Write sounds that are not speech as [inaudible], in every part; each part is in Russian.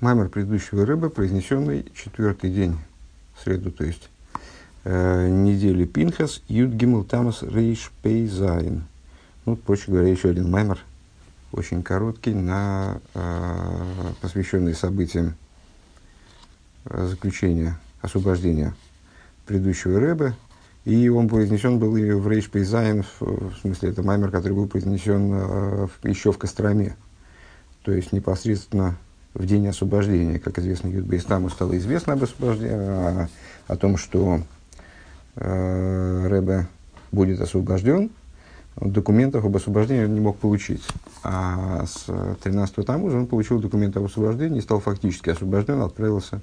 Маймер предыдущего Ребе, произнесенный четвертый день, в среду, то есть, э, недели Пинхас, יוד גימל תמוז ריש פיי זיין. Ну, проще говоря, еще один маймер, очень короткий, на, э, посвященный событиям заключения, освобождения предыдущего Ребе. И он произнесен был и в ריש פיי זיין, в, в смысле, это маймер, который был произнесен э, еще в Костроме. То есть, непосредственно в день освобождения. Как известно, Юдбейстаму стало известно об освобождении, о, о том, что э, Рэбе будет освобожден. Документов об освобождении он не мог получить. А с 13 тому же он получил документы об освобождении и стал фактически освобожден, отправился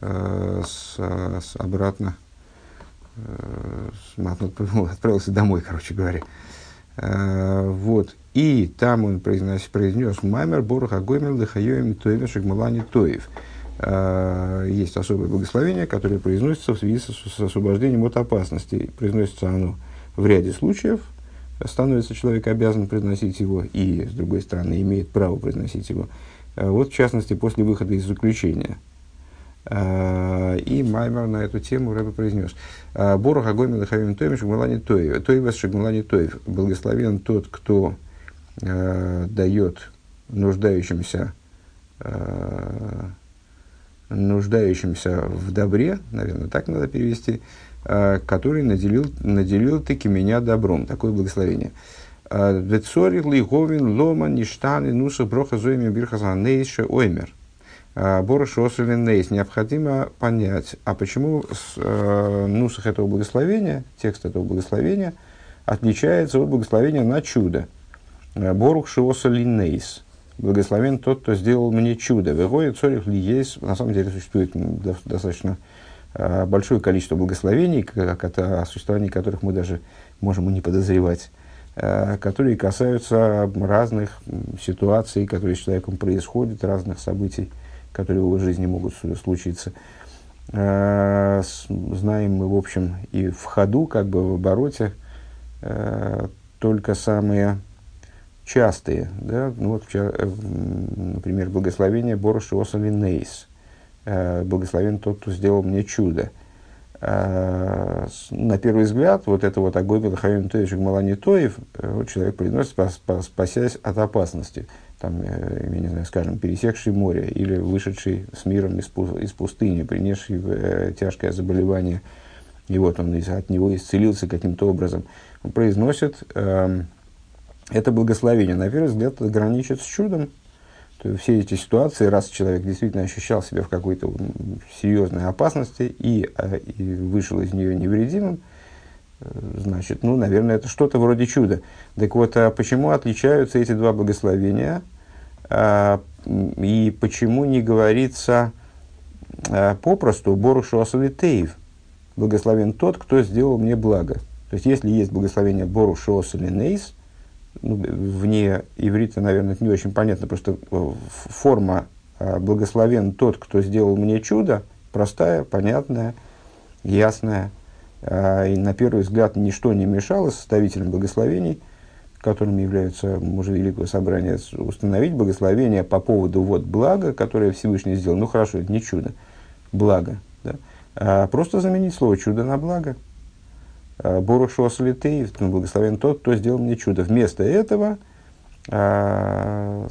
э, с, с обратно, э, с, [laughs] отправился домой, короче говоря. Э, вот. И там он произнес, произнес «Маймер Борух Агоймер Лехайоем Тоевер Шагмалани Тоев». Э, есть особое благословение, которое произносится в связи с, освобождением от опасности. Произносится оно в ряде случаев, становится человек обязан произносить его и, с другой стороны, имеет право произносить его. Э, вот, в частности, после выхода из заключения – Э, и Маймер на эту тему Рэбе произнес. «Э, Борох Агойми Лахавим Тоим Шагмалани Тоев. Тоевас Шагмалани Тоев. Благословен тот, кто э, дает нуждающимся э, нуждающимся в добре, наверное, так надо перевести, э, который наделил, наделил таки меня добром. Такое благословение. Вецорих лиговин лома ништаны нуша броха зоими бирхазанейше оймер. А, Борош Нейс. Необходимо понять, а почему э, нусах этого благословения, текст этого благословения, отличается от благословения на чудо. Борух Нейс. Благословен тот, кто сделал мне чудо. Выходит, цорих ли есть, на самом деле существует достаточно э, большое количество благословений, как о существовании которых мы даже можем и не подозревать которые касаются разных ситуаций, которые с человеком происходят, разных событий, которые в его жизни могут случиться. Э, знаем мы, в общем, и в ходу, как бы в обороте, только самые частые, да, ну вот, э, например, благословение Боруш Нейс, благословен тот, кто сделал мне чудо. На первый взгляд, вот это вот Агой Лахавим Тоев Малани Тоев, вот человек приносит, спасясь от опасности. Там, э, я не знаю, скажем, пересекший море или вышедший с миром из, пустыни, принесший э, тяжкое заболевание, и вот он от него исцелился каким-то образом, он произносит э, это благословение. На первый взгляд, это граничит с чудом. То есть все эти ситуации, раз человек действительно ощущал себя в какой-то серьезной опасности и, э, и вышел из нее невредимым, значит, ну, наверное, это что-то вроде чуда. Так вот, а почему отличаются эти два благословения? А, и почему не говорится а, попросту «Борушу Асалитеев» «Благословен тот, кто сделал мне благо». То есть, если есть благословение «Борушу Асалинейс», ну, вне иврита, наверное, это не очень понятно, просто э, форма а, «Благословен тот, кто сделал мне чудо» простая, понятная, ясная – а, и на первый взгляд ничто не мешало составителям благословений, которыми являются мужи Великого Собрания, установить благословение по поводу вот блага, которое Всевышний сделал. Ну хорошо, это не чудо, благо. Да? А просто заменить слово чудо на благо. Борух Шуасалитей, ну, благословен тот, кто сделал мне чудо. Вместо этого а,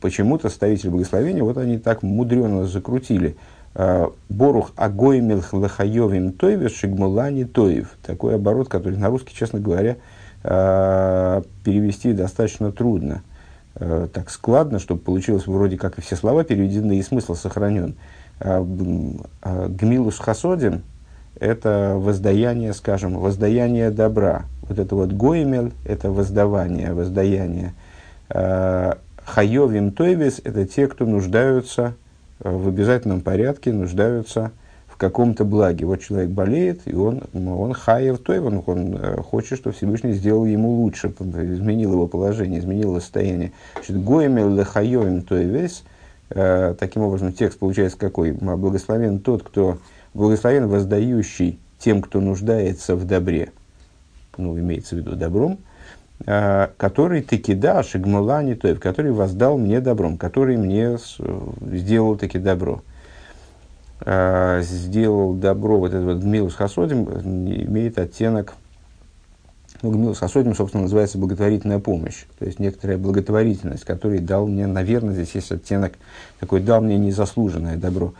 почему-то составители благословения, вот они так мудрено закрутили – Э, Борух Агоймил Лахайовим Тойвес Шигмулани Тоев. Такой оборот, который на русский, честно говоря, э, перевести достаточно трудно. Э, так складно, чтобы получилось вроде как и все слова переведены, и смысл сохранен. Гмилус Хасодим – это воздаяние, скажем, воздаяние добра. Вот это вот Гоймел – это воздавание, воздаяние. Хайовим Тойвес – это те, кто нуждаются – в обязательном порядке нуждаются в каком-то благе. Вот человек болеет, и он, он хаев той, он, э, хочет, чтобы Всевышний сделал ему лучше, изменил его положение, изменил его состояние. Значит, гоемел лехайоем той весь, э, таким образом текст получается какой? Благословен тот, кто, благословен воздающий тем, кто нуждается в добре, ну, имеется в виду добром, э, который ты кидашь, гмулани тоев, который воздал мне добром, который мне сделал таки добро. Э, сделал добро, вот этот вот гмилус хасодим, имеет оттенок, ну, гмилус хасодим, собственно, называется благотворительная помощь, то есть некоторая благотворительность, который дал мне, наверное, здесь есть оттенок, такой дал мне незаслуженное добро.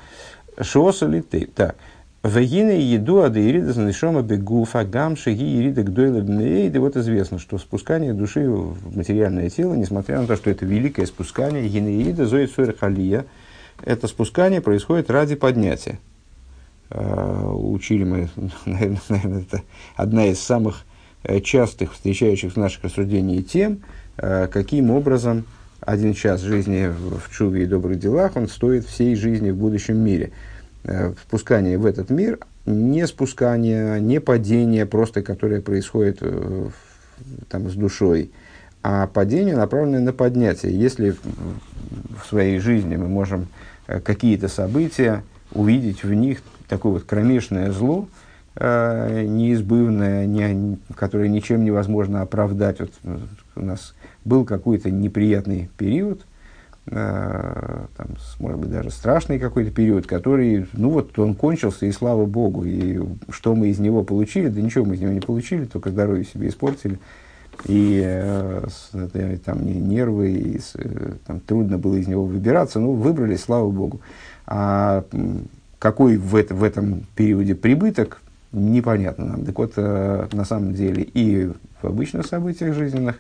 Шоса ли ты? Так. Вегины еду адеирида занешома бегуфа гамши ги ирида гдойла бнеиды. Вот известно, что спускание души в материальное тело, несмотря на то, что это великое спускание, гинеида зоит халия, это спускание происходит ради поднятия. Uh, учили мы, [laughs] наверное, это одна из самых э, частых встречающих в наших рассуждениях тем, uh, каким образом один час жизни в чуве и добрых делах, он стоит всей жизни в будущем мире – Э, спускание в этот мир, не спускание, не падение просто, которое происходит э, там, с душой, а падение, направленное на поднятие. Если в своей жизни мы можем э, какие-то события увидеть в них такое вот кромешное зло, неизбывное, не, которое ничем невозможно оправдать. Вот у нас был какой-то неприятный период, там, может быть, даже страшный какой-то период, который, ну вот, он кончился, и слава богу. И что мы из него получили? Да ничего мы из него не получили, только здоровье себе испортили. И э, там нервы, и э, там, трудно было из него выбираться. Ну, выбрались, слава богу. А какой в, это, в этом периоде прибыток, непонятно нам. Так вот, э, на самом деле, и в обычных событиях жизненных,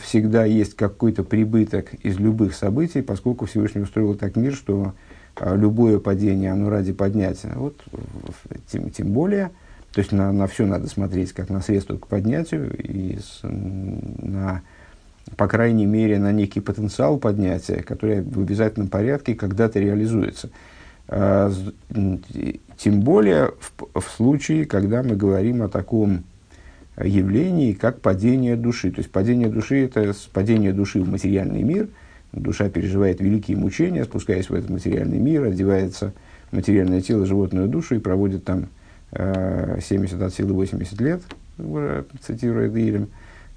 всегда есть какой-то прибыток из любых событий, поскольку Всевышний устроил так мир, что а, любое падение, оно ради поднятия. Вот, тем, тем более, то есть на, на все надо смотреть как на средство к поднятию и с, на, по крайней мере, на некий потенциал поднятия, который в обязательном порядке когда-то реализуется. Тем более в, в случае, когда мы говорим о таком явлений, как падение души. То есть падение души – это падение души в материальный мир. Душа переживает великие мучения, спускаясь в этот материальный мир, одевается в материальное тело, животную душу и проводит там э, 70 от силы 80 лет, цитируя Дилем,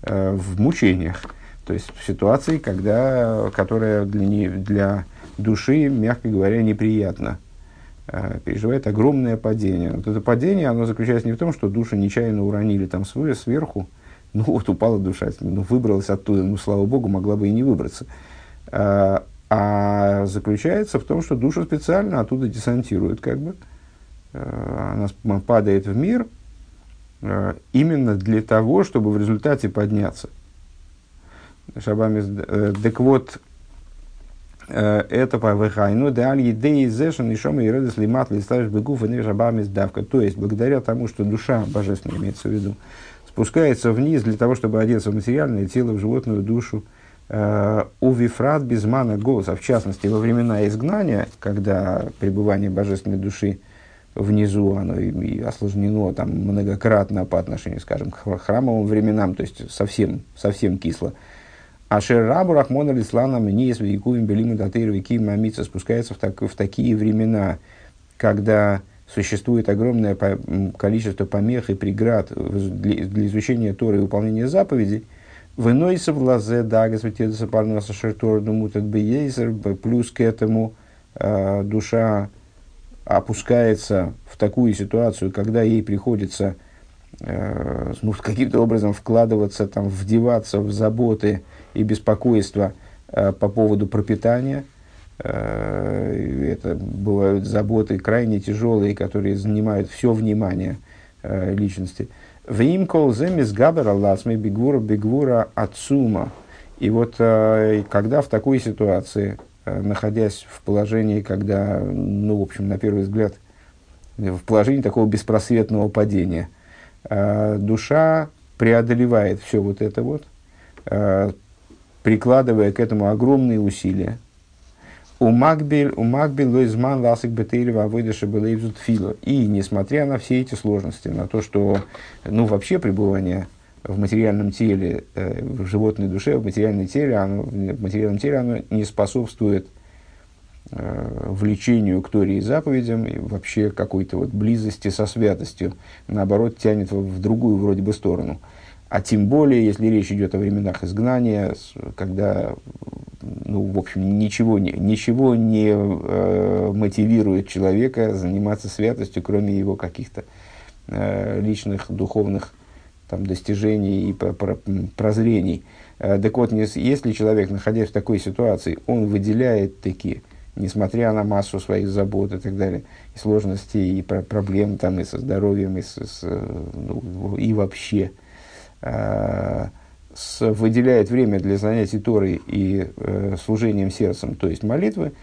э, в мучениях. То есть в ситуации, когда, которая для, не, для души, мягко говоря, неприятна Э, переживает огромное падение. Вот это падение, оно заключается не в том, что душу нечаянно уронили там свою сверху, [laughs] ну вот упала душа, ну выбралась оттуда, ну слава богу, могла бы и не выбраться. А, а заключается в том, что душу специально оттуда десантируют, как бы. Э, она падает в мир э, именно для того, чтобы в результате подняться. Шабами, так вот, Э, это по вехайну, да аль едеи зешен и шома и редес лимат листаешь бегуф и нежабами сдавка. То есть, благодаря тому, что душа, божественная имеется в виду, спускается вниз для того, чтобы одеться в материальное тело, в животную душу, э, у вифрат безмана голоса, в частности, во времена изгнания, когда пребывание божественной души внизу, оно и осложнено там многократно по отношению, скажем, к храмовым временам, то есть совсем, совсем кисло, Ашер рабу Рахмона Лислана Мниес Викуем Белиму Датыру Виким Мамица спускается в, так, в такие времена, когда существует огромное количество помех и преград для, для изучения Торы и выполнения заповедей, выносится в лазе дагас витедаса парнаса шертор думутат бейзер, плюс к этому э, душа опускается в такую ситуацию, когда ей приходится э, ну, каким-то образом вкладываться, там, вдеваться в заботы, и беспокойство э, по поводу пропитания. Э, это бывают заботы крайне тяжелые, которые занимают все внимание э, личности. В им колземис габера ласми бигвура бигвура ацума. И вот когда в такой ситуации, находясь в положении, когда, ну, в общем, на первый взгляд, в положении такого беспросветного падения, душа преодолевает все вот это вот, прикладывая к этому огромные усилия. У Макбель, у Макбель Лойзман Ласик Бетейлева Авойдаша Белейвзут Фило. И несмотря на все эти сложности, на то, что ну, вообще пребывание в материальном теле, э, в животной душе, в материальном теле, оно, в материальном теле оно не способствует э, влечению к Торе и заповедям, и вообще какой-то вот близости со святостью, наоборот, тянет в другую вроде бы сторону. А тем более, если речь идет о временах изгнания, когда, ну, в общем, ничего не, ничего не э, мотивирует человека заниматься святостью, кроме его каких-то э, личных духовных там, достижений и прозрений. Э, так вот, если человек, находясь в такой ситуации, он выделяет такие, несмотря на массу своих забот и так далее, и сложностей, и проблем там, и со здоровьем, и, с, с, ну, и вообще – Э, с, выделяет время для занятий Торой и э, служением сердцем, то есть молитвы,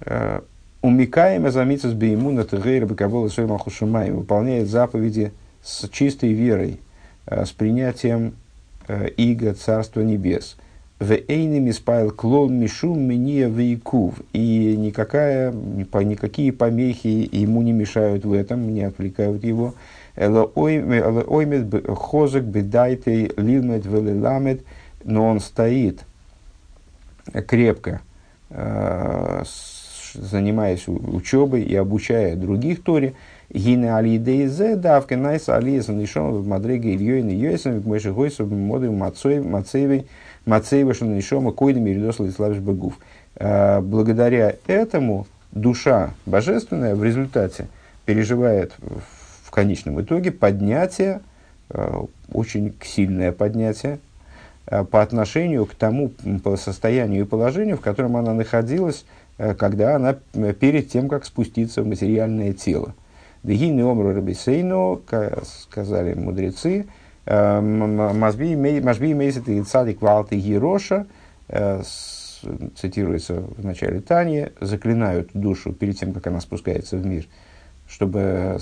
э, умикаем замиться с беймуна тгейр бекабола махушумай, выполняет заповеди с чистой верой, э, с принятием э, иго Царства Небес. В эйнами спайл клон мишум меня вейкув. И никакая, никакие помехи ему не мешают в этом, не отвлекают его оймет хозек бедайтей лилмет велиламет, но он стоит крепко, э, занимаясь учебой и обучая других Торе, Гине алидейзе давка найс алиеса нишом в мадреге ильёйн йойсом в мыши гойсов моды мацеевой мацеевой что нишома койдем иридос лиславиш бегув. Э, благодаря этому душа божественная в результате переживает в конечном итоге поднятие, э, очень сильное поднятие э, по отношению к тому состоянию и положению, в котором она находилась, э, когда она перед тем, как спуститься в материальное тело. Дегины омру рабисейну, сказали мудрецы, Мажби имеется и цадик валты гироша, цитируется в начале Тани, заклинают душу перед тем, как она спускается в мир – чтобы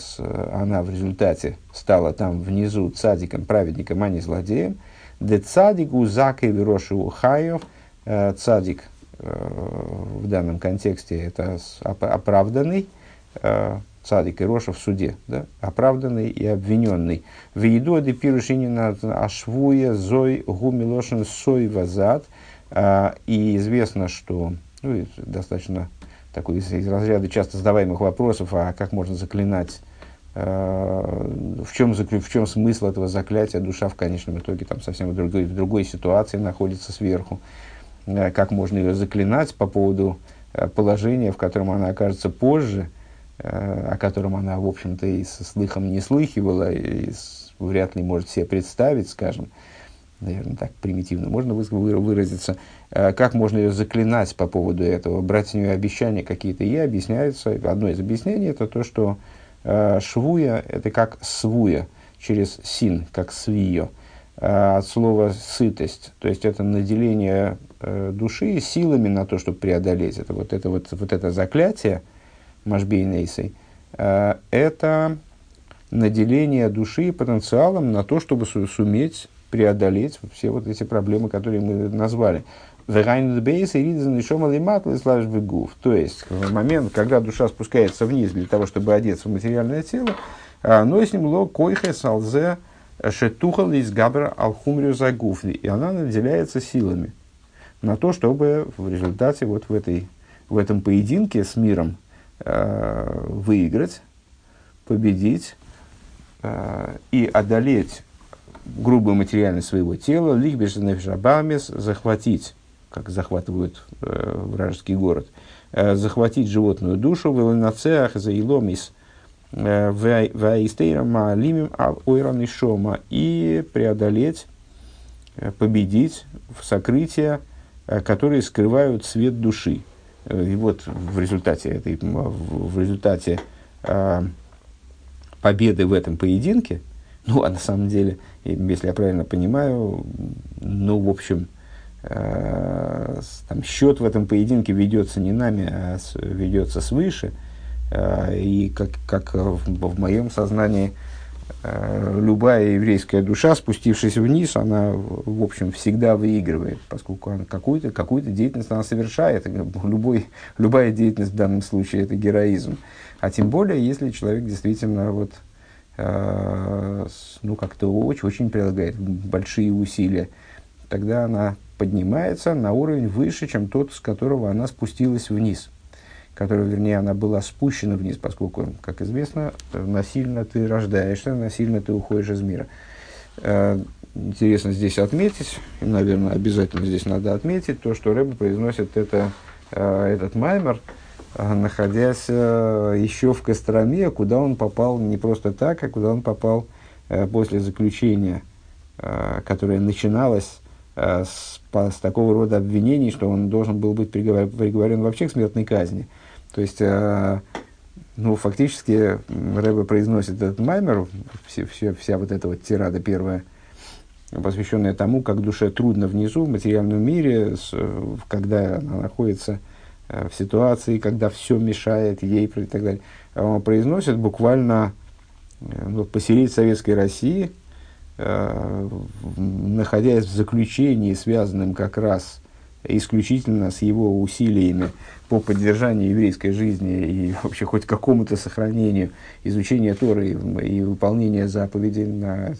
она в результате стала там внизу цадиком, праведником, а не злодеем. Де цадик у зака и хаев, э, цадик э, в данном контексте это оправданный, э, цадик и роша в суде, да, оправданный и обвиненный. В еду де пирушинина ашвуя зой гумилошин сой вазад. И известно, что ну, достаточно такой из, из разряда часто задаваемых вопросов, а как можно заклинать, э, в, чем, в чем смысл этого заклятия, душа в конечном итоге там совсем в другой, в другой ситуации находится сверху, э, как можно ее заклинать по поводу э, положения, в котором она окажется позже, э, о котором она, в общем-то, и со слыхом не слыхивала, и вряд ли может себе представить, скажем, наверное, так примитивно можно выразиться, э, как можно ее заклинать по поводу этого, брать с нее обещания какие-то. И объясняется, одно из объяснений, это то, что э, швуя – это как свуя, через син, как свио, э, от слова сытость, то есть это наделение души силами на то, чтобы преодолеть это. Вот это, вот, вот это заклятие Машбейнейсой, это наделение души потенциалом на то, чтобы суметь преодолеть все вот эти проблемы, которые мы назвали. То есть, в момент, когда душа спускается вниз для того, чтобы одеться в материальное тело, а, но с ним ло койхе салзе шетухал из габра алхумрию загуфли. И она наделяется силами на то, чтобы в результате вот в, этой, в этом поединке с миром э, выиграть, победить э, и одолеть грубую материальность своего тела, лихбеш нефишабамес, захватить, как захватывают э, вражеский город, э, захватить животную душу, велонацеах за иломис, э, ваистейрама шома, и преодолеть, э, победить в сокрытия, э, которые скрывают свет души. И вот в результате этой, в результате победы в этом поединке, ну, а на самом деле, если я правильно понимаю, ну, в общем, э, там, счет в этом поединке ведется не нами, а ведется свыше. Э, и как, как в, в моем сознании, э, любая еврейская душа, спустившись вниз, она, в общем, всегда выигрывает, поскольку она какую-то, какую-то деятельность она совершает. Любой, любая деятельность в данном случае – это героизм. А тем более, если человек действительно вот, Э, ну, как-то очень, очень прилагает большие усилия, тогда она поднимается на уровень выше, чем тот, с которого она спустилась вниз, которого, вернее, она была спущена вниз, поскольку, как известно, насильно ты рождаешься, насильно ты уходишь из мира. Э, интересно здесь отметить, наверное, обязательно здесь надо отметить, то, что Рэбе произносит это, этот маймер, находясь еще в Костроме, куда он попал не просто так, а куда он попал после заключения, которое начиналось с, с такого рода обвинений, что он должен был быть приговор, приговорен вообще к смертной казни. То есть, э, ну, фактически, Рэбе произносит этот маймер, все, все, вся вот эта вот тирада первая, посвященная тому, как душе трудно внизу, в материальном мире, когда она находится э, в ситуации, когда все мешает ей и так далее. Он произносит буквально э, ну, поселить Советской России – Э, находясь в заключении, связанном как раз исключительно с его усилиями по поддержанию еврейской жизни и вообще хоть какому-то сохранению изучения Торы и выполнения заповедей на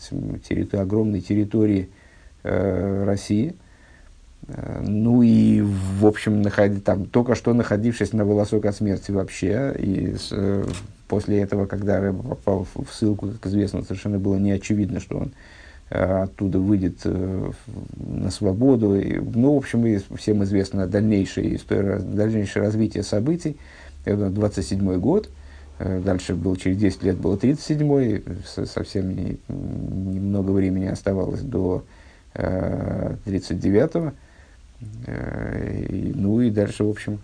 территории, огромной территории э, России. Э, ну и, в общем, находи, там, только что находившись на волосок от смерти вообще, и с, э, после этого, когда Рэб попал в ссылку, как известно, совершенно было не очевидно, что он э, оттуда выйдет э, на свободу. И, ну, в общем, и всем известно дальнейшее, история, дальнейшее развитие событий. Это 27 год. Э, дальше был, через 10 лет было 37-й. Совсем не, немного времени оставалось до 39-го. Ну и дальше, в общем,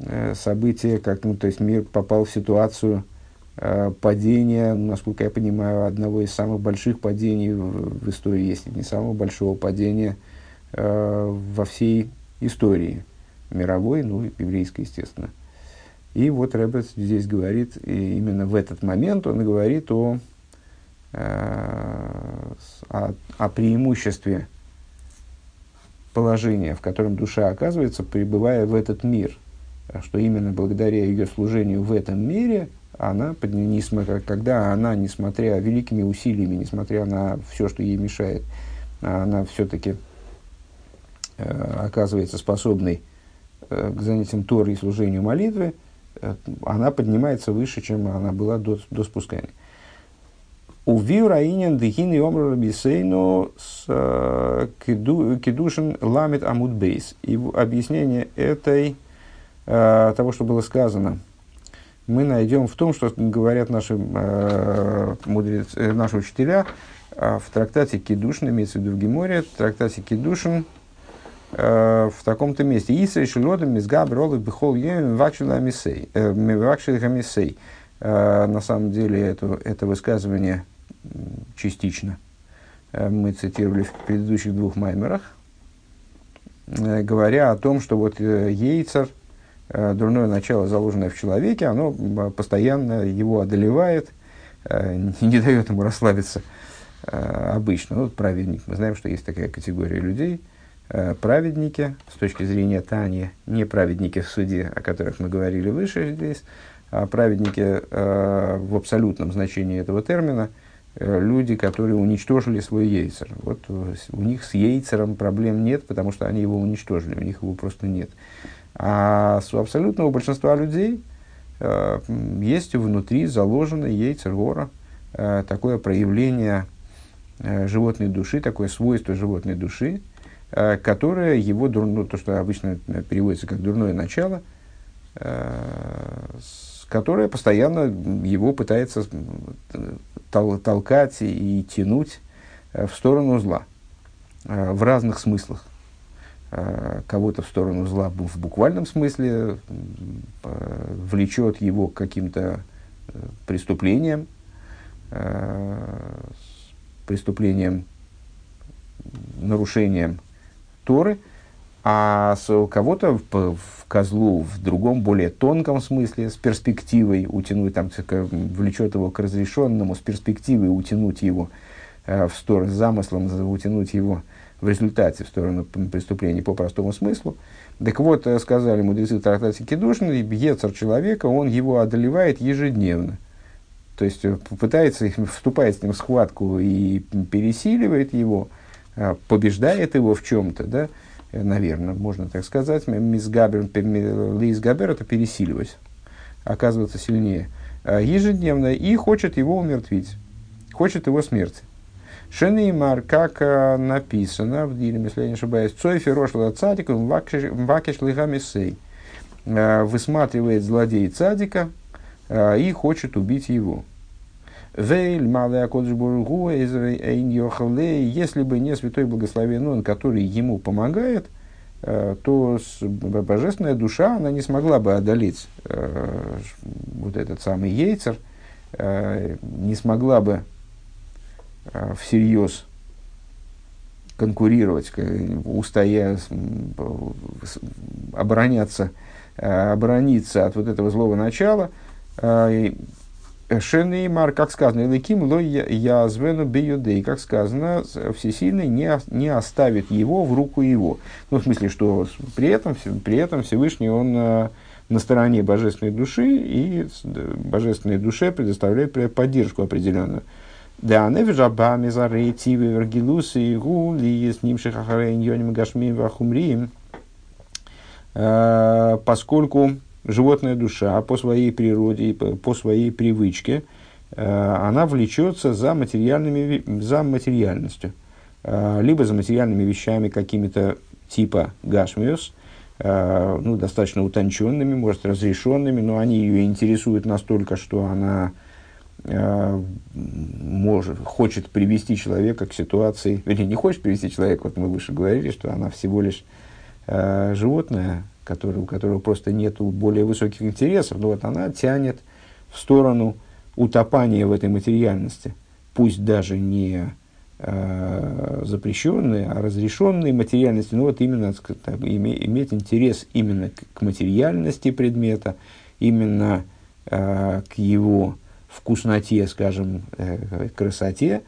Э, событие, как, ну, то есть мир попал в ситуацию э, падения, насколько я понимаю, одного из самых больших падений в, в истории, если не самого большого падения э, во всей истории мировой, ну, еврейской, естественно. И вот Рэббет здесь говорит, и именно в этот момент он говорит о, э, о, о преимуществе положения, в котором душа оказывается, пребывая в этот мир – что именно благодаря ее служению в этом мире, она, когда она, несмотря великими усилиями, несмотря на все, что ей мешает, она все-таки э, оказывается способной э, к занятиям Торы и служению молитвы, э, она поднимается выше, чем она была до, до спускания. Увил Раинин Дехин и Омр Рабисейну с э, Кедушин Ламит Амуд Бейс. И объяснение этой э, того, что было сказано, мы найдем в том, что говорят наши, э, мудрец, э, наши учителя в трактате Кедушин, имеется в виду в Геморе, в трактате Кедушин в таком-то месте. Иса и Шилодом Мизгаб Ролы Бихол Йем Вакшила Мисей. Э, на самом деле это, это высказывание частично. Мы цитировали в предыдущих двух маймерах, говоря о том, что вот Э, дурное начало, заложенное в человеке, оно постоянно его одолевает, э, [laughs] не дает ему расслабиться э, обычно. Ну, вот праведник, мы знаем, что есть такая категория людей, праведники, с точки зрения Тани, не праведники в суде, о которых мы говорили выше здесь, а праведники в абсолютном значении этого термина, люди, которые уничтожили свой яйцер. Вот у них с яйцером проблем нет, потому что они его уничтожили, у них его просто нет. А у абсолютного большинства людей э, есть внутри заложенный яйцергора, э, такое проявление э, животной души, такое свойство животной души, э, которое его, ну, то, что обычно переводится как дурное начало, э, которое постоянно его пытается тол- толкать и тянуть э, в сторону зла э, в разных смыслах. Э, кого-то в сторону зла в буквальном смысле, влечет его к каким-то преступлениям, преступлениям, нарушением Торы, а с кого-то в, в козлу в другом, более тонком смысле, с перспективой утянуть, там, влечет его к разрешенному, с перспективой утянуть его в сторону, с замыслом утянуть его в результате в сторону преступления по простому смыслу. Так вот, э, сказали мудрецы трактате Кедушин, Ецер человека, он его одолевает ежедневно. То есть э, пытается, вступает с ним в схватку и пересиливает его, э, побеждает его в чем-то, да, наверное, можно так сказать. Мисс Габер, Лиз Габер это пересиливать, оказываться сильнее ежедневно и хочет его умертвить, хочет его смерти. Шенеймар, как написано в Диле, если я не ошибаюсь, Цойфи Рошла Цадик, Вакеш Лигамисей, высматривает злодей Цадика и хочет убить его. Вейль, малая Коджбургу, если бы не святой благословен он, который ему помогает, то божественная душа, она не смогла бы одолеть вот этот самый Ейцер, не смогла бы всерьез конкурировать, устоя, обороняться, оборониться от вот этого злого начала, Шенеймар, как сказано, Элаким ло язвену биюдей, как сказано, Всесильный не, не оставит его в руку его. Ну, в смысле, что при этом, при этом Всевышний, он э, на стороне божественной души, и божественной душе предоставляет поддержку определенную. Да, невежа бами за рейтивы вергилусы и гули с ним шихахарейн йоним гашмим вахумрием, э, поскольку животная душа по своей природе, по своей привычке, э, она влечется за, материальными, за материальностью. Э, либо за материальными вещами какими-то типа гашмиус, э, ну, достаточно утонченными, может, разрешенными, но они ее интересуют настолько, что она может, хочет привести человека к ситуации, вернее, не хочет привести человека, вот мы выше говорили, что она всего лишь животное, который, у которого просто нет более высоких интересов, но вот она тянет в сторону утопания в этой материальности, пусть даже не э, запрещенной, а разрешенной материальности, но вот именно так, име, иметь интерес именно к, к материальности предмета, именно э, к его вкусноте, скажем, э, красоте,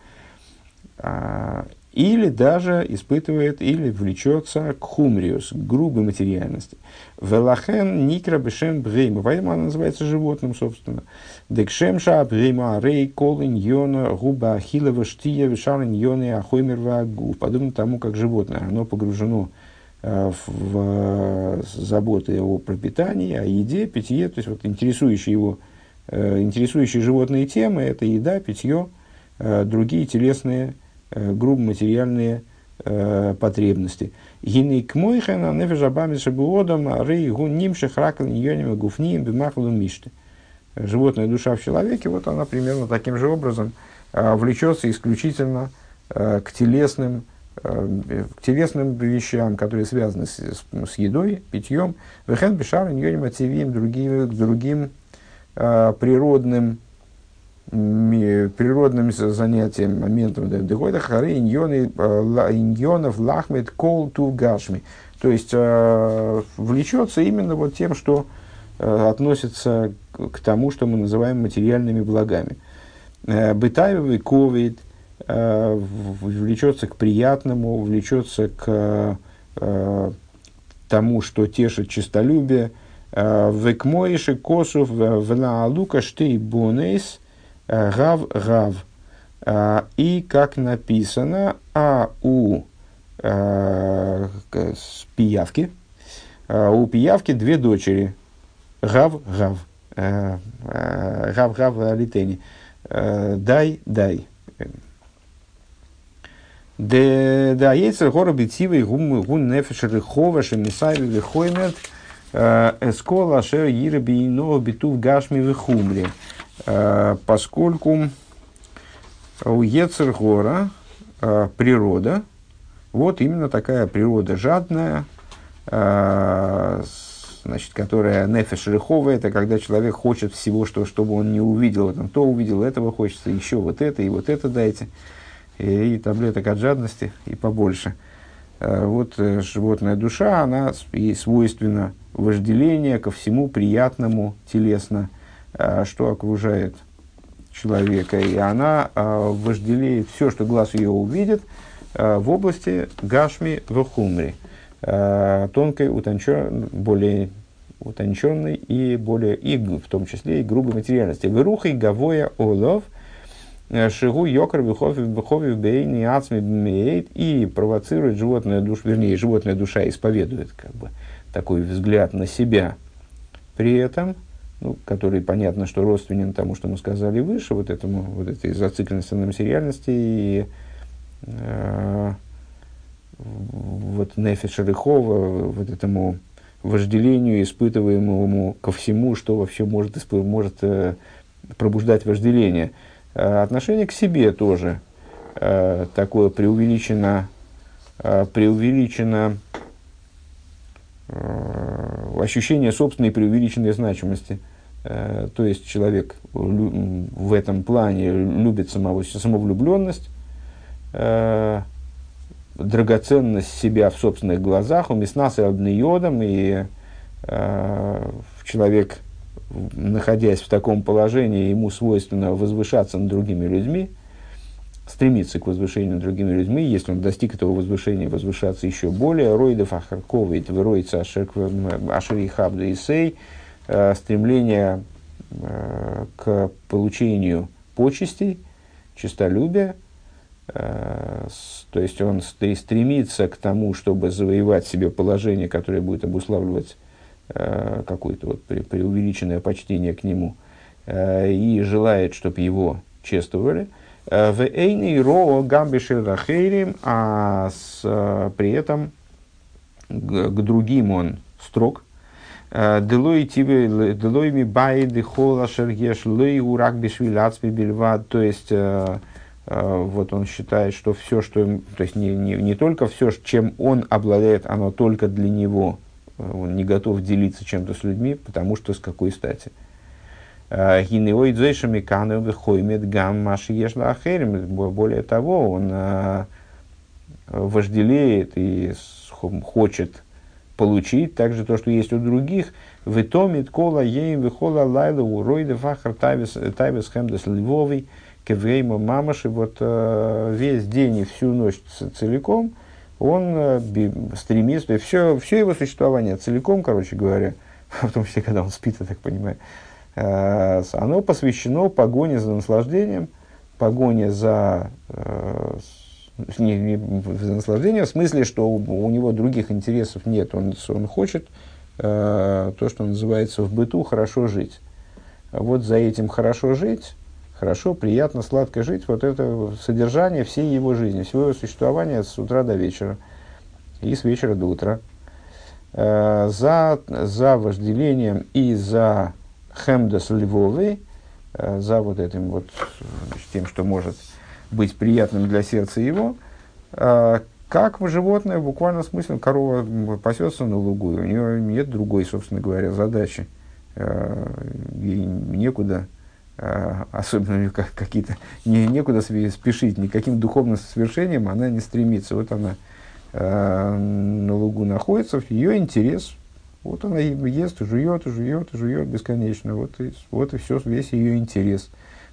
э, или даже испытывает или влечется к хумриус, к грубой материальности. Велахен никра бешем брейма, поэтому она называется животным, собственно. Декшемша брейма рей колин йона губа ахилова штия вишарин йоны ахоймер вагу. Подобно тому, как животное, оно погружено э, в э, заботы о пропитании, о еде, питье, то есть вот интересующие его, э, интересующие животные темы, это еда, питье, другие телесные грубо материальные э, потребности. Гины к мойхена нефежабами шабуодом рей гун нимших ракл ньоним гуфнием бимахлу мишты. Животная душа в человеке, вот она примерно таким же образом э, влечется исключительно э, к телесным э, к телесным вещам, которые связаны с, с, с едой, питьем, вехен бешар ньоним ацивим, другим, другим э, природным природным занятием, моментом дегойда хары иньонов лахмет кол ту гашми. То есть э, влечется именно вот тем, что э, относится к тому, что мы называем материальными благами. Э, Бытаевый ковид э, влечется к приятному, влечется к э, тому, что тешит честолюбие. Э, Векмоиши косов в лука штей бонейс – Гав Гав. А, и как написано, а у а, пиявки, а, у пиявки две дочери. Гав Гав. Гав Гав Литени. Дай, дай. Да, яйцер гора битивы гум гун нефеш рехова шемисайви вихоймет эскола шер йирби ино битув гашми вихумри. Э, поскольку у Ецергора э, природа, вот именно такая природа жадная, э, значит, которая нефеш реховая, это когда человек хочет всего, что, чтобы он не увидел, там, то увидел, этого хочется, еще вот это, и вот это дайте, и, и таблеток от жадности, и побольше. Вот животная душа, она ей свойственна вожделение ко всему приятному телесно – что окружает человека, и она э, вожделеет все, что глаз ее увидит, э, в области гашми вахумри, тонкой, утончен, более утонченной и более, и в том числе и грубой материальности. Верухой гавоя олов, шигу йокр вихови бейни ацми бмеет и провоцирует животная душа, вернее, животная душа исповедует как бы такой взгляд на себя. При этом ну, который понятно, что родственен тому, что мы сказали выше, вот этому, вот этой зацикленности на материальности и э, вот Рыхова, вот этому вожделению, испытываемому ко всему, что вообще может, исп- может э, пробуждать вожделение. Э, отношение к себе тоже э, такое преувеличено, э, преувеличено ощущение собственной преувеличенной значимости. Э, то есть человек в этом плане любит самого, самовлюбленность, э, драгоценность себя в собственных глазах, у мяснаса обныодом, и э, человек, находясь в таком положении, ему свойственно возвышаться над другими людьми, стремиться к возвышению другими людьми, если он достиг этого возвышения, возвышаться еще более, ройдов ахарковит, выроется ашери хабда и сей, э, стремление э, к получению почестей, честолюбия, Э, то есть он стремится к тому, чтобы завоевать себе положение, которое будет обуславливать э, какое-то вот преувеличенное почтение к нему, э, и желает, чтобы его чествовали. В Эйни Ро Гамбишир Рахейрим, а с, при этом к, другим он строг. Делой тебе, делой ми бай дехола шергеш лей урак бишвиляцпи бельвад, то есть Э, вот он считает, что все, что то есть не, не, не только все, чем он обладает, оно только для него. Э, он не готов делиться чем-то с людьми, потому что с какой стати. Э, более того, он вожделеет и хочет получить также то, что есть у других. Витомит кола ейм вихола лайла уройда фахар тайвес хемдес львовый кевейма мамаши, вот э, весь день и всю ночь целиком, он э, стремится, все, все его существование целиком, короче говоря, в том числе, когда он спит, я так понимаю, э, оно посвящено погоне за наслаждением, погоне за, не, не, за наслаждением, в смысле, что у, у него других интересов нет, он, он хочет то, что называется в быту, хорошо жить. Вот за этим хорошо жить, хорошо, приятно, сладко жить, вот это содержание всей его жизни, всего его существования с утра до вечера и с вечера до утра. Э, за, за вожделением и за хемдас львовы, э, за вот этим вот, значит, тем, что может быть приятным для сердца его, э, как животное, в смысле, корова пасется на лугу, у нее нет другой, собственно говоря, задачи. Ей некуда а, особенно [laughs] как, какие-то, не, некуда спешить, никаким духовным свершением она не стремится. Вот она э, на лугу находится, ее интерес, вот она ест, жует, жует, жует бесконечно. Вот и, вот и все, весь ее интерес.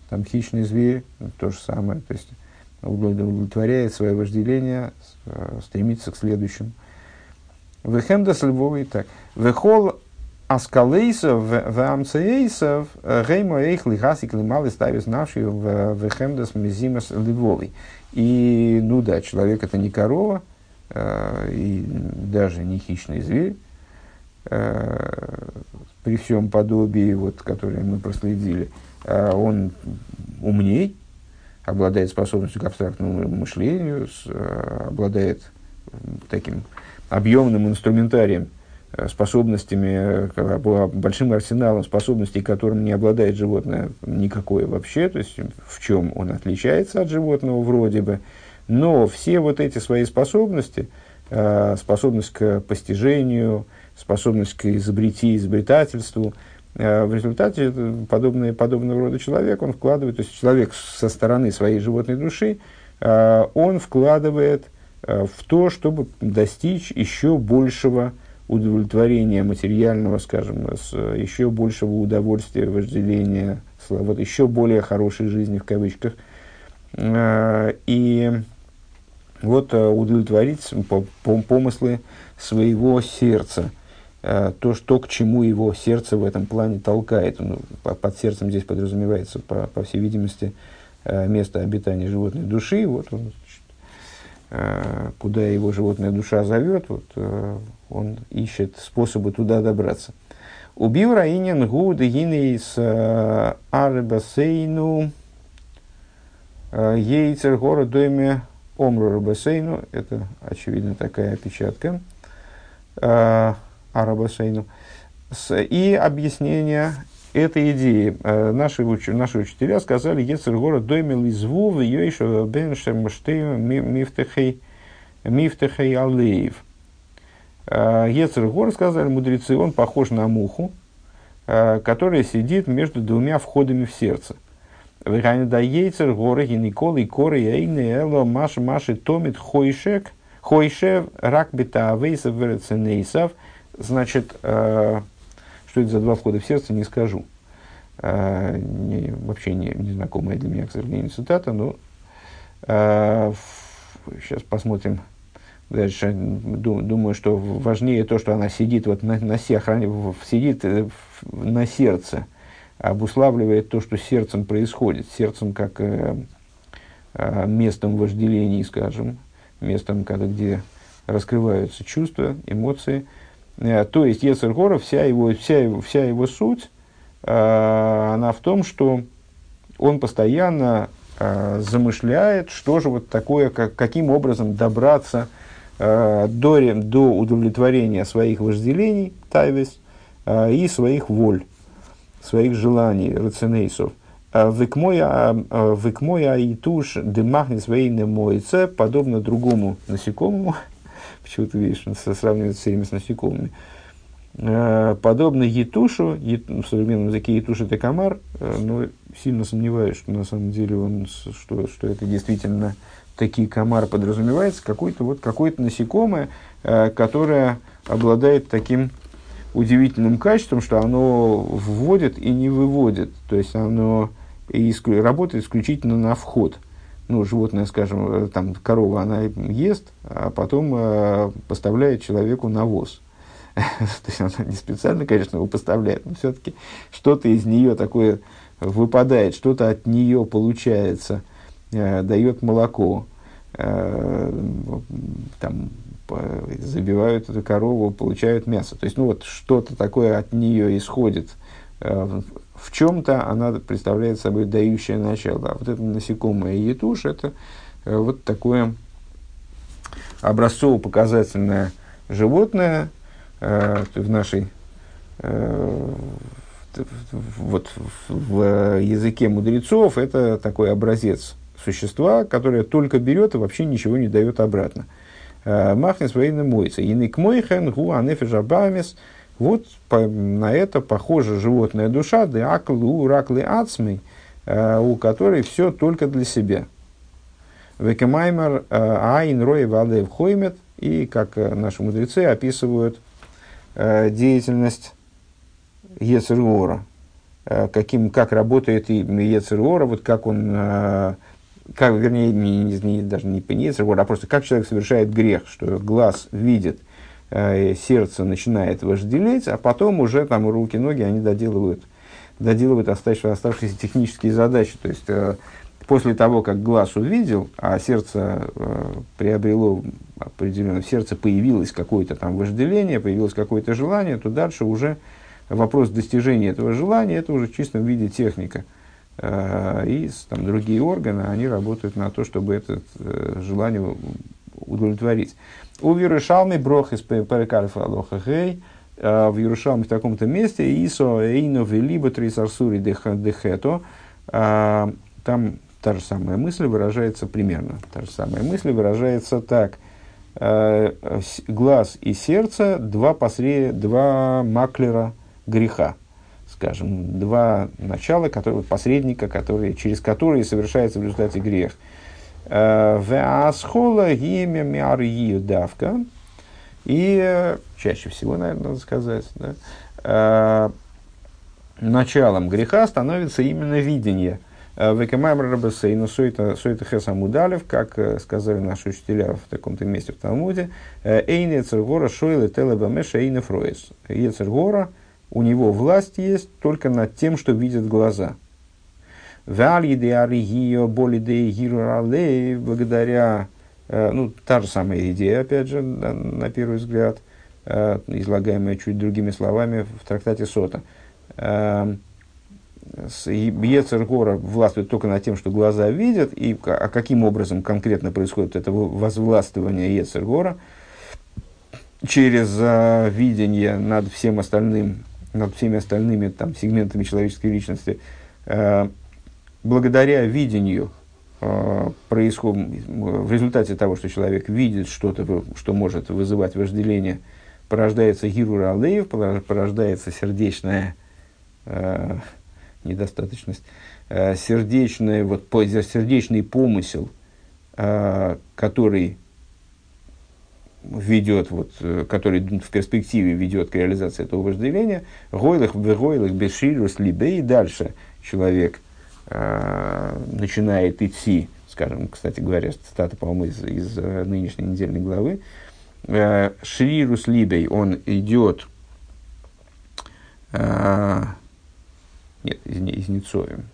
Там хищный зверь, то же самое. То есть удовлетворяет свое вожделение, стремится к следующему. Вехемдас львовый так. Вехол Аскалейсов, в Амцеейсов, Геймо Эйх Лихасик Лималы ставис наши в Хемдас Мезимас Львовый. И, ну да, человек это не корова, э, и даже не хищный зверь, э, при всем подобии, вот, которое мы проследили, э, он умней, обладает способностью к абстрактному мышлению, с, обладает таким объемным инструментарием Э, способностями, э, большим арсеналом способностей, которым не обладает животное никакое вообще, то есть в чем он отличается от животного вроде бы, но все вот эти свои способности, э, способность к постижению, способность к изобрети, изобретательству, в результате подобный, подобного рода человек, он вкладывает, то есть человек со стороны своей животной души, он вкладывает в то, чтобы достичь еще большего удовлетворения материального, скажем, с еще большего удовольствия, вожделения, вот еще более хорошей жизни в кавычках. А, и вот а, удовлетворить помыслы своего сердца, а, то, что к чему его сердце в этом плане толкает. Ну, под сердцем здесь подразумевается, по, по всей видимости, место обитания животной души. Вот он Э, куда его животная душа зовет, вот, э, он ищет способы туда добраться. Убил Раинин Гуд с э, Арбасейну Ейцер гора доме Омру Рабасейну, это, очевидно, такая опечатка, э, Арабасейну, и объяснение этой идеи. Э, наши, наши учителя сказали, Ецергора доймел изву в Йойша бен Шемштею мифтехей алеев. Э, Ецергор, сказали мудрецы, он похож на муху, э, которая сидит между двумя входами в сердце. Да ейцер горы Николы коры эйны эло маши маши томит хойшек хойшев рак бета авейсов вереценейсов. Значит, э, что это за два входа в сердце, не скажу. Э, не, вообще не, не знакомая для меня, к сожалению, цитата, но э, сейчас посмотрим дальше. Думаю, что важнее то, что она сидит вот на, на, сидит на сердце, обуславливает то, что сердцем происходит. Сердцем как местом вожделений, скажем, местом, когда, где раскрываются чувства, эмоции – Э, то есть Ецергора, вся его, вся, его, вся его суть, э, она в том, что он постоянно э, замышляет, что же вот такое, как, каким образом добраться до, до удовлетворения своих вожделений, тайвис, и своих воль, своих желаний, рацинейсов. Векмоя и туш демахни своей немойце, подобно другому насекомому, [laughs] почему-то, видишь, он сравнивается все время с насекомыми. Э, подобно етушу, в современном языке етуш это комар, э, но сильно сомневаюсь, что на самом деле он, что, что это действительно такие комар подразумевается, какое-то вот, какое-то насекомое, э, которое обладает таким удивительным качеством, что оно вводит и не выводит. То есть оно иск- работает исключительно на вход ну, животное, скажем, э, там, корова, она ест, а потом э, поставляет человеку навоз. [laughs] То есть она не специально, конечно, его поставляет, но все-таки что-то из нее такое выпадает, что-то от нее получается, э, дает молоко, э, там, забивают эту корову, получают мясо. То есть, ну вот что-то такое от нее исходит э, в чем-то она представляет собой дающее начало. А вот это насекомое етуш, это э, вот такое образцово-показательное животное э, в нашей э, вот в языке мудрецов это такой образец существа, которое только берет и вообще ничего не дает обратно. Махнес военный мойца. Инык мойхен гу анефежабамес – вот по, на это похожа животная душа, деаклу раклы ацмей, э, у которой все только для себя. Векемаймер э, айн рой валев хоймет, и как э, наши мудрецы описывают деятельность Ецергора, каким, как работает Ецергора, вот как он, как, вернее, не, не, даже не по а просто как человек совершает грех, что глаз видит, сердце начинает вожделеть, а потом уже там руки, ноги, они доделывают, доделывают оставшиеся, оставшиеся технические задачи. То есть, э, после того, как глаз увидел, а сердце э, приобрело определенно, в сердце появилось какое-то там вожделение, появилось какое-то желание, то дальше уже вопрос достижения этого желания, это уже в чистом виде техника. Э, и там, другие органы, они работают на то, чтобы это э, желание удовлетворить. У Вирушалми брох из Перекальфа Алоха Гей, в Иерушалме в таком-то месте, Исо Эйно Велиба Трисарсури Дехето, там та же самая мысль выражается примерно, та же самая мысль выражается так. Глаз и сердце – два, посред, два маклера греха, скажем, два начала, которые, посредника, которые, через которые совершается в результате грех – Веасхола гимя миарию давка. И э, чаще всего, наверное, надо сказать, да, э, началом греха становится именно видение. Э, Векамаймр Рабасейну Сойта Хесамудалев, как сказали наши учителя в таком-то месте в Талмуде, Эйн Ецергора Шойле Телебамеша Эйна Фроис. Ецергора, у него власть есть только над тем, что видят глаза – благодаря, э, ну, та же самая идея, опять же, на, первый взгляд, э, излагаемая чуть другими словами в трактате Сота. Э, Ецергора властвует только над тем, что глаза видят, и а каким образом конкретно происходит это возвластвование Ецергора через а, видение над всем остальным, над всеми остальными там, сегментами человеческой личности, а, благодаря видению а, происходит, в результате того, что человек видит что-то, что может вызывать вожделение, порождается гирура алеев, порождается сердечная э, недостаточность, э, сердечный, вот, сердечный помысел, э, который ведет, вот, который в перспективе ведет к реализации этого вожделения, гойлых, гойлых, беширус, либей, дальше человек э, начинает идти, скажем, кстати говоря, цитата, по-моему, из, из э, нынешней недельной главы, э, Шрирус Либей, он идет э, нет, из, из Ницоем,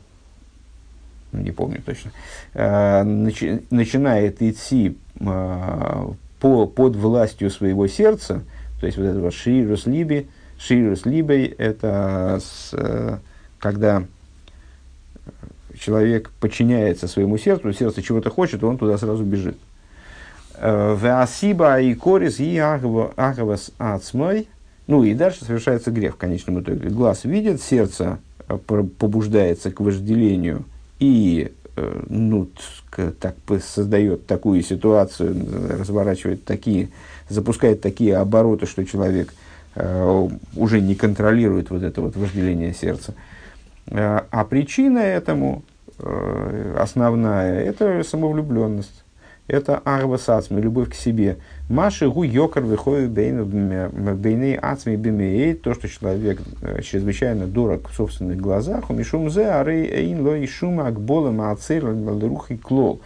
не помню точно, э, начи, начинает идти э, по, под властью своего сердца, то есть вот этого ширус либи, ширус либей, это с, э, когда человек подчиняется своему сердцу, сердце чего-то хочет, он туда сразу бежит. Веасиба и корис и агавас ацмой. Ну и дальше совершается грех в конечном итоге. Глаз видит, сердце Э, побуждается к вожделению и э, ну, так, создает такую ситуацию, разворачивает такие, запускает такие обороты, что человек э, уже не контролирует вот это вот вожделение сердца. А причина этому основная – это самовлюбленность это арва сацми, любовь к себе. Маши гу йокар выходит бейны ацми бимеей, то, что человек э, чрезвычайно дорог в собственных глазах, у мишум зе арей эйн ло и шума акбола маацер рух и клол.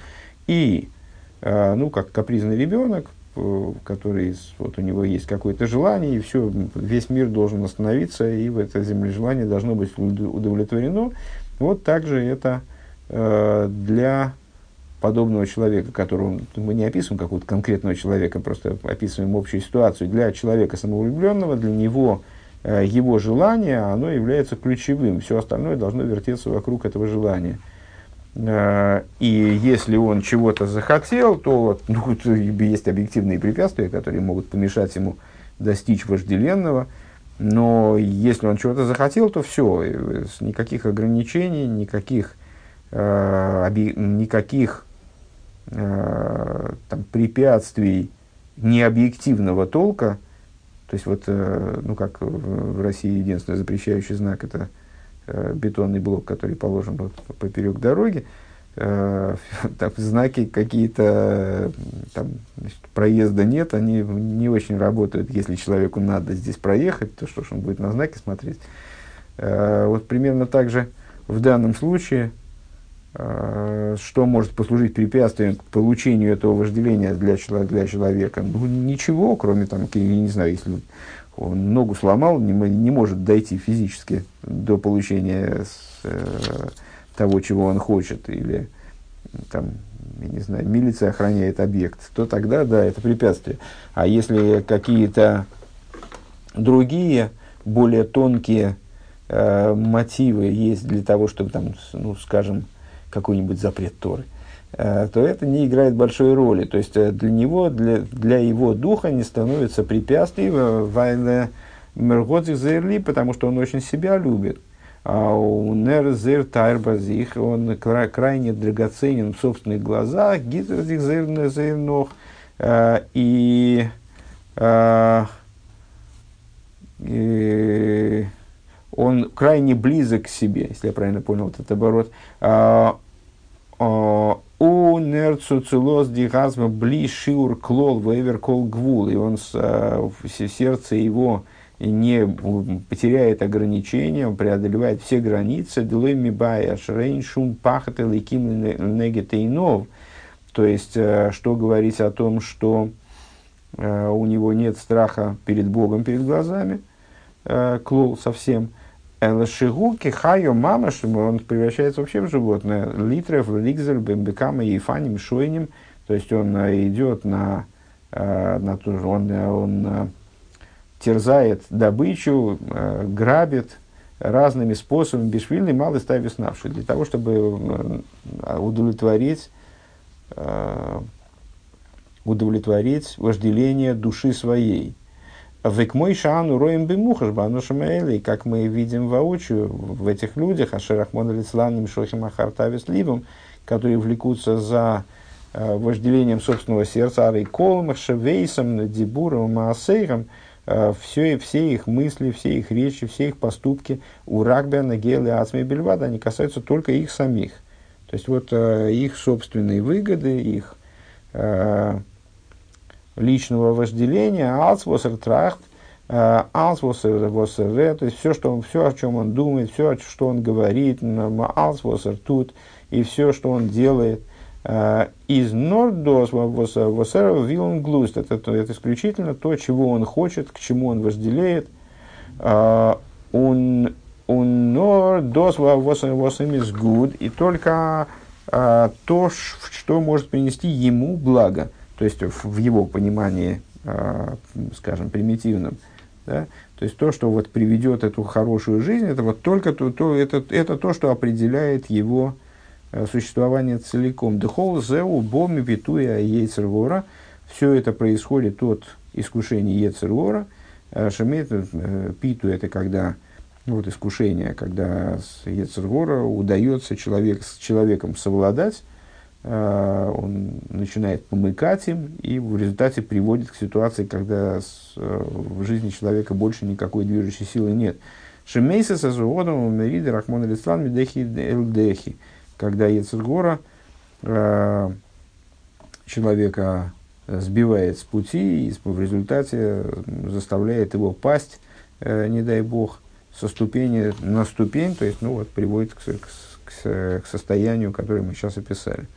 И, э, ну, как капризный ребенок, э, который, вот у него есть какое-то желание, и все, весь мир должен остановиться, и в это землежелание должно быть удовлетворено. Вот также это для подобного человека, которого мы не описываем какого-то конкретного человека, просто описываем общую ситуацию, для человека самовлюбленного, для него э, его желание, оно является ключевым. Все остальное должно вертеться вокруг этого желания. Э, и если он чего-то захотел, то ну, есть объективные препятствия, которые могут помешать ему достичь вожделенного. Но если он чего-то захотел, то все, э, никаких ограничений, никаких, э, никаких э, там, препятствий необъективного толка, то есть вот, э, ну как в, России единственный запрещающий знак это э, бетонный блок, который положен вот, поперек дороги, э, [laughs] там, знаки какие-то там значит, проезда нет, они не очень работают, если человеку надо здесь проехать, то что ж он будет на знаки смотреть. Э, вот примерно так же в данном случае Э, что может послужить препятствием к получению этого вожделения для, для человека? Ну, ничего, кроме, там, я не знаю, если он ногу сломал, не, не может дойти физически до получения с, э, того, чего он хочет, или там, я не знаю, милиция охраняет объект, то тогда, да, это препятствие. А если какие-то другие, более тонкие э, мотивы есть для того, чтобы, там, ну, скажем, какой-нибудь запрет Торы, то это не играет большой роли. То есть э, для него, для, для его духа не становится препятствием э, вайле мергодзих зерли, потому что он очень себя любит. А у нерзер тайрбазих, он крайне драгоценен в собственных глазах, гитрзих зернох, и, и он крайне близок к себе, если я правильно понял этот оборот. У нерцуцилос дигазма бли шиур клол вевер кол гвул. И он с, а, сердце его не потеряет ограничения, он преодолевает все границы. Делэми бая шрейн шум пахат леким негетейнов. То есть, что говорить о том, что у него нет страха перед Богом, перед глазами, клол совсем – Элшигуки хайо мама, что он превращается вообще в животное. Литрев, лигзель, бембекама, ефаним, шойним. То есть он э, идет на, э, на то, он, э, он терзает добычу, грабит, разными способами, бешвильный малый ставис навши, для того, чтобы удовлетворить, удовлетворить вожделение души своей. Век мой шану роем бимухаш банушамаэли, как мы видим воочию в этих людях, ашерахмон лицланным шохим ахартавис ливом, которые влекутся за э, вожделением собственного сердца, арей колом, шевейсом, дебуром, маасейром, э, все, все их мысли, все их речи, все их поступки у Рагбена, Гелы, Ацми Бельвада, они касаются только их самих. То есть вот э, их собственные выгоды, их личного вожделения, алсвосер трахт, э, алсвосер то есть все, что он, все, о чем он думает, все, что он говорит, алсвосер тут, и все, что он делает, э, из нордос восер вилн глуст, это, это исключительно то, чего он хочет, к чему он вожделеет, э, он он нордос восем из гуд, и только то, что может принести ему благо то есть в его понимании, а, скажем, примитивном, да, то есть то, что вот приведет эту хорошую жизнь, это вот только то, то, это, это то, что определяет его э, существование целиком. Дехол зеу боми питуя ейцергора. Все это происходит от искушения ейцергора. Э, Шемет э, питу это когда ну, вот искушение, когда с ейцергора удается человек, с человеком совладать, он начинает помыкать им и в результате приводит к ситуации, когда э, в жизни человека больше никакой движущей силы нет. Шемейса со заводом Мерида Рахмон Алислан Медехи Элдехи, когда Ецергора э, человека сбивает с пути и в результате заставляет его пасть, не дай бог, со ступени на ступень, то есть ну, вот, приводит к, к, к состоянию, которое мы сейчас описали.